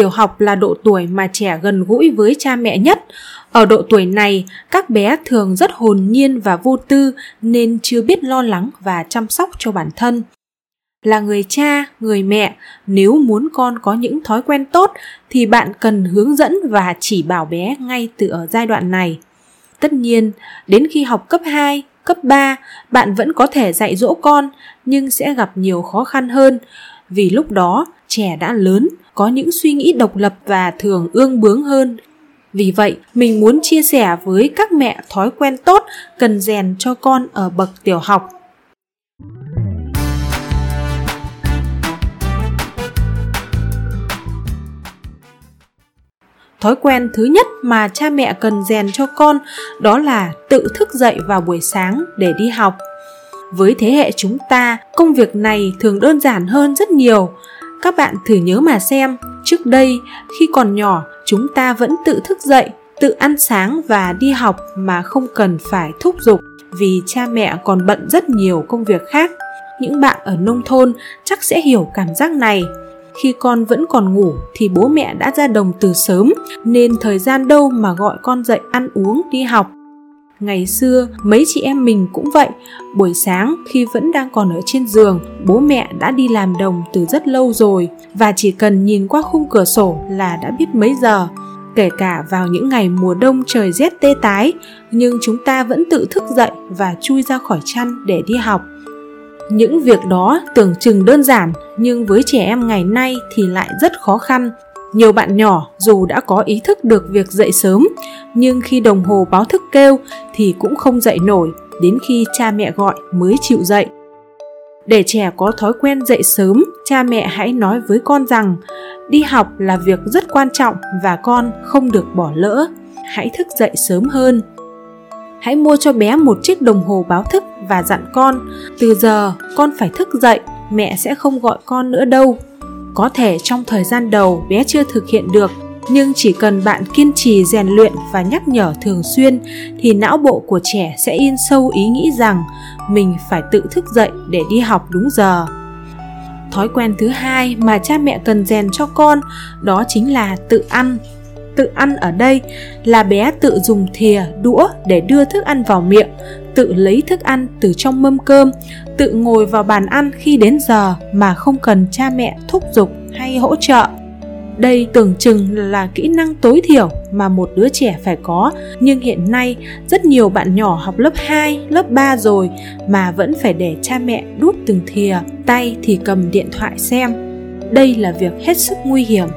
tiểu học là độ tuổi mà trẻ gần gũi với cha mẹ nhất. Ở độ tuổi này, các bé thường rất hồn nhiên và vô tư nên chưa biết lo lắng và chăm sóc cho bản thân. Là người cha, người mẹ, nếu muốn con có những thói quen tốt thì bạn cần hướng dẫn và chỉ bảo bé ngay từ ở giai đoạn này. Tất nhiên, đến khi học cấp 2, cấp 3, bạn vẫn có thể dạy dỗ con nhưng sẽ gặp nhiều khó khăn hơn vì lúc đó trẻ đã lớn, có những suy nghĩ độc lập và thường ương bướng hơn. Vì vậy, mình muốn chia sẻ với các mẹ thói quen tốt cần rèn cho con ở bậc tiểu học. Thói quen thứ nhất mà cha mẹ cần rèn cho con đó là tự thức dậy vào buổi sáng để đi học. Với thế hệ chúng ta, công việc này thường đơn giản hơn rất nhiều. Các bạn thử nhớ mà xem, trước đây khi còn nhỏ, chúng ta vẫn tự thức dậy, tự ăn sáng và đi học mà không cần phải thúc giục vì cha mẹ còn bận rất nhiều công việc khác. Những bạn ở nông thôn chắc sẽ hiểu cảm giác này. Khi con vẫn còn ngủ thì bố mẹ đã ra đồng từ sớm nên thời gian đâu mà gọi con dậy ăn uống đi học ngày xưa, mấy chị em mình cũng vậy. Buổi sáng, khi vẫn đang còn ở trên giường, bố mẹ đã đi làm đồng từ rất lâu rồi. Và chỉ cần nhìn qua khung cửa sổ là đã biết mấy giờ. Kể cả vào những ngày mùa đông trời rét tê tái, nhưng chúng ta vẫn tự thức dậy và chui ra khỏi chăn để đi học. Những việc đó tưởng chừng đơn giản, nhưng với trẻ em ngày nay thì lại rất khó khăn nhiều bạn nhỏ dù đã có ý thức được việc dậy sớm, nhưng khi đồng hồ báo thức kêu thì cũng không dậy nổi đến khi cha mẹ gọi mới chịu dậy. Để trẻ có thói quen dậy sớm, cha mẹ hãy nói với con rằng, đi học là việc rất quan trọng và con không được bỏ lỡ. Hãy thức dậy sớm hơn. Hãy mua cho bé một chiếc đồng hồ báo thức và dặn con, từ giờ con phải thức dậy, mẹ sẽ không gọi con nữa đâu có thể trong thời gian đầu bé chưa thực hiện được, nhưng chỉ cần bạn kiên trì rèn luyện và nhắc nhở thường xuyên thì não bộ của trẻ sẽ in sâu ý nghĩ rằng mình phải tự thức dậy để đi học đúng giờ. Thói quen thứ hai mà cha mẹ cần rèn cho con đó chính là tự ăn tự ăn ở đây. Là bé tự dùng thìa đũa để đưa thức ăn vào miệng tự lấy thức ăn từ trong mâm cơm tự ngồi vào bàn ăn khi đến giờ mà không cần cha mẹ thúc giục hay hỗ trợ. Đây tưởng chừng là kỹ năng tối thiểu mà một đứa trẻ phải có, nhưng hiện nay rất nhiều bạn nhỏ học lớp 2, lớp 3 rồi mà vẫn phải để cha mẹ đút từng thìa, tay thì cầm điện thoại xem. Đây là việc hết sức nguy hiểm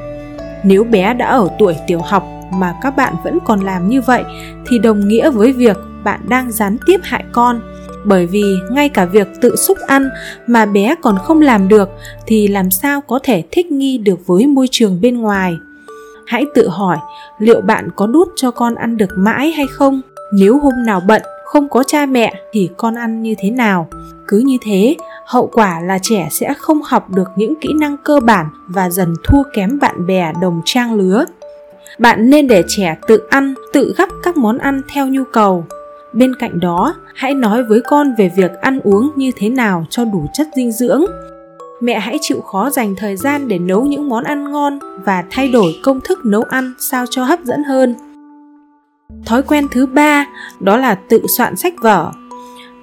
nếu bé đã ở tuổi tiểu học mà các bạn vẫn còn làm như vậy, thì đồng nghĩa với việc bạn đang gián tiếp hại con. Bởi vì ngay cả việc tự xúc ăn mà bé còn không làm được, thì làm sao có thể thích nghi được với môi trường bên ngoài? Hãy tự hỏi, liệu bạn có đút cho con ăn được mãi hay không? Nếu hôm nào bận, không có cha mẹ, thì con ăn như thế nào? Cứ như thế hậu quả là trẻ sẽ không học được những kỹ năng cơ bản và dần thua kém bạn bè, đồng trang lứa. Bạn nên để trẻ tự ăn, tự gắp các món ăn theo nhu cầu. Bên cạnh đó, hãy nói với con về việc ăn uống như thế nào cho đủ chất dinh dưỡng. Mẹ hãy chịu khó dành thời gian để nấu những món ăn ngon và thay đổi công thức nấu ăn sao cho hấp dẫn hơn. Thói quen thứ ba, đó là tự soạn sách vở.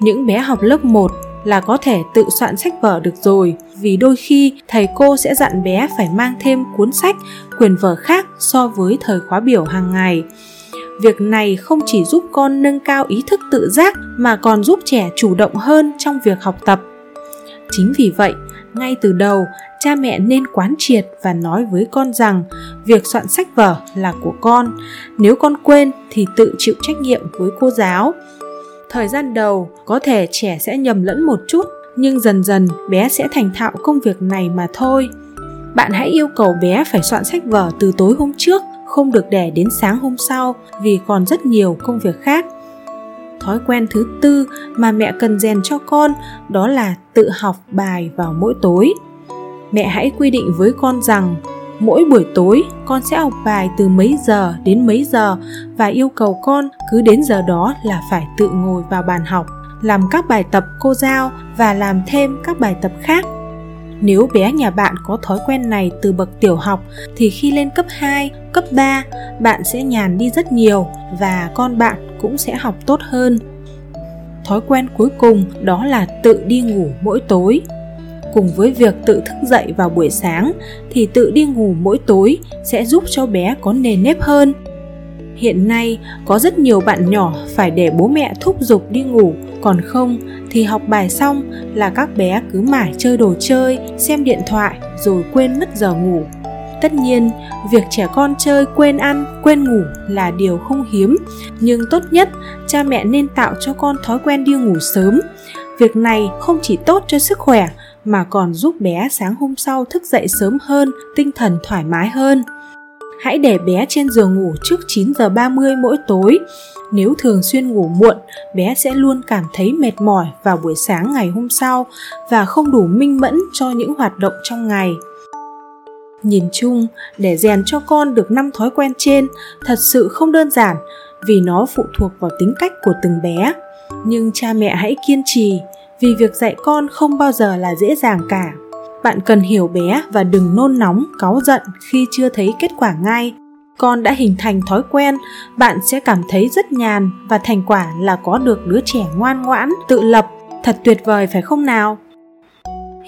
Những bé học lớp 1 là có thể tự soạn sách vở được rồi, vì đôi khi thầy cô sẽ dặn bé phải mang thêm cuốn sách quyền vở khác so với thời khóa biểu hàng ngày. Việc này không chỉ giúp con nâng cao ý thức tự giác mà còn giúp trẻ chủ động hơn trong việc học tập. Chính vì vậy, ngay từ đầu, cha mẹ nên quán triệt và nói với con rằng việc soạn sách vở là của con. Nếu con quên thì tự chịu trách nhiệm với cô giáo thời gian đầu, có thể trẻ sẽ nhầm lẫn một chút, nhưng dần dần, bé sẽ thành thạo công việc này mà thôi. Bạn hãy yêu cầu bé phải soạn sách vở từ tối hôm trước, không được để đến sáng hôm sau, vì còn rất nhiều công việc khác. Thói quen thứ tư mà mẹ cần rèn cho con, đó là tự học bài vào mỗi tối. Mẹ hãy quy định với con rằng mỗi buổi tối con sẽ học bài từ mấy giờ đến mấy giờ và yêu cầu con cứ đến giờ đó là phải tự ngồi vào bàn học làm các bài tập cô giao và làm thêm các bài tập khác Nếu bé nhà bạn có thói quen này từ bậc tiểu học thì khi lên cấp 2, cấp 3, bạn sẽ nhàn đi rất nhiều và con bạn cũng sẽ học tốt hơn. Thói quen cuối cùng đó là tự đi ngủ mỗi tối. Cùng với việc tự thức dậy vào buổi sáng thì tự đi ngủ mỗi tối sẽ giúp cho bé có nề nếp hơn. Hiện nay, có rất nhiều bạn nhỏ phải để bố mẹ thúc giục đi ngủ, còn không thì học bài xong là các bé cứ mải chơi đồ chơi, xem điện thoại rồi quên mất giờ ngủ tất nhiên việc trẻ con chơi quên ăn quên ngủ là điều không hiếm nhưng tốt nhất cha mẹ nên tạo cho con thói quen đi ngủ sớm việc này không chỉ tốt cho sức khỏe mà còn giúp bé sáng hôm sau thức dậy sớm hơn tinh thần thoải mái hơn hãy để bé trên giường ngủ trước 9 giờ 30 mỗi tối. Nếu thường xuyên ngủ muộn, bé sẽ luôn cảm thấy mệt mỏi vào buổi sáng ngày hôm sau và không đủ minh mẫn cho những hoạt động trong ngày. Nhìn chung, để rèn cho con được năm thói quen trên thật sự không đơn giản vì nó phụ thuộc vào tính cách của từng bé. Nhưng cha mẹ hãy kiên trì vì việc dạy con không bao giờ là dễ dàng cả. Bạn cần hiểu bé và đừng nôn nóng cáu giận khi chưa thấy kết quả ngay. Con đã hình thành thói quen bạn sẽ cảm thấy rất nhàn và thành quả là có được đứa trẻ ngoan ngoãn tự lập. Thật tuyệt vời phải không nào?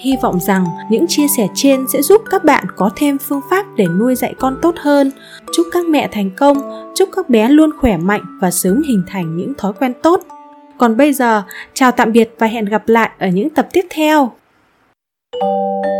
Hy vọng rằng những chia sẻ trên sẽ giúp các bạn có thêm phương pháp để nuôi dạy con tốt hơn. Chúc các mẹ thành công, chúc các bé luôn khỏe mạnh và sớm hình thành những thói quen tốt. Còn bây giờ, chào tạm biệt và hẹn gặp lại ở những tập tiếp theo. thank you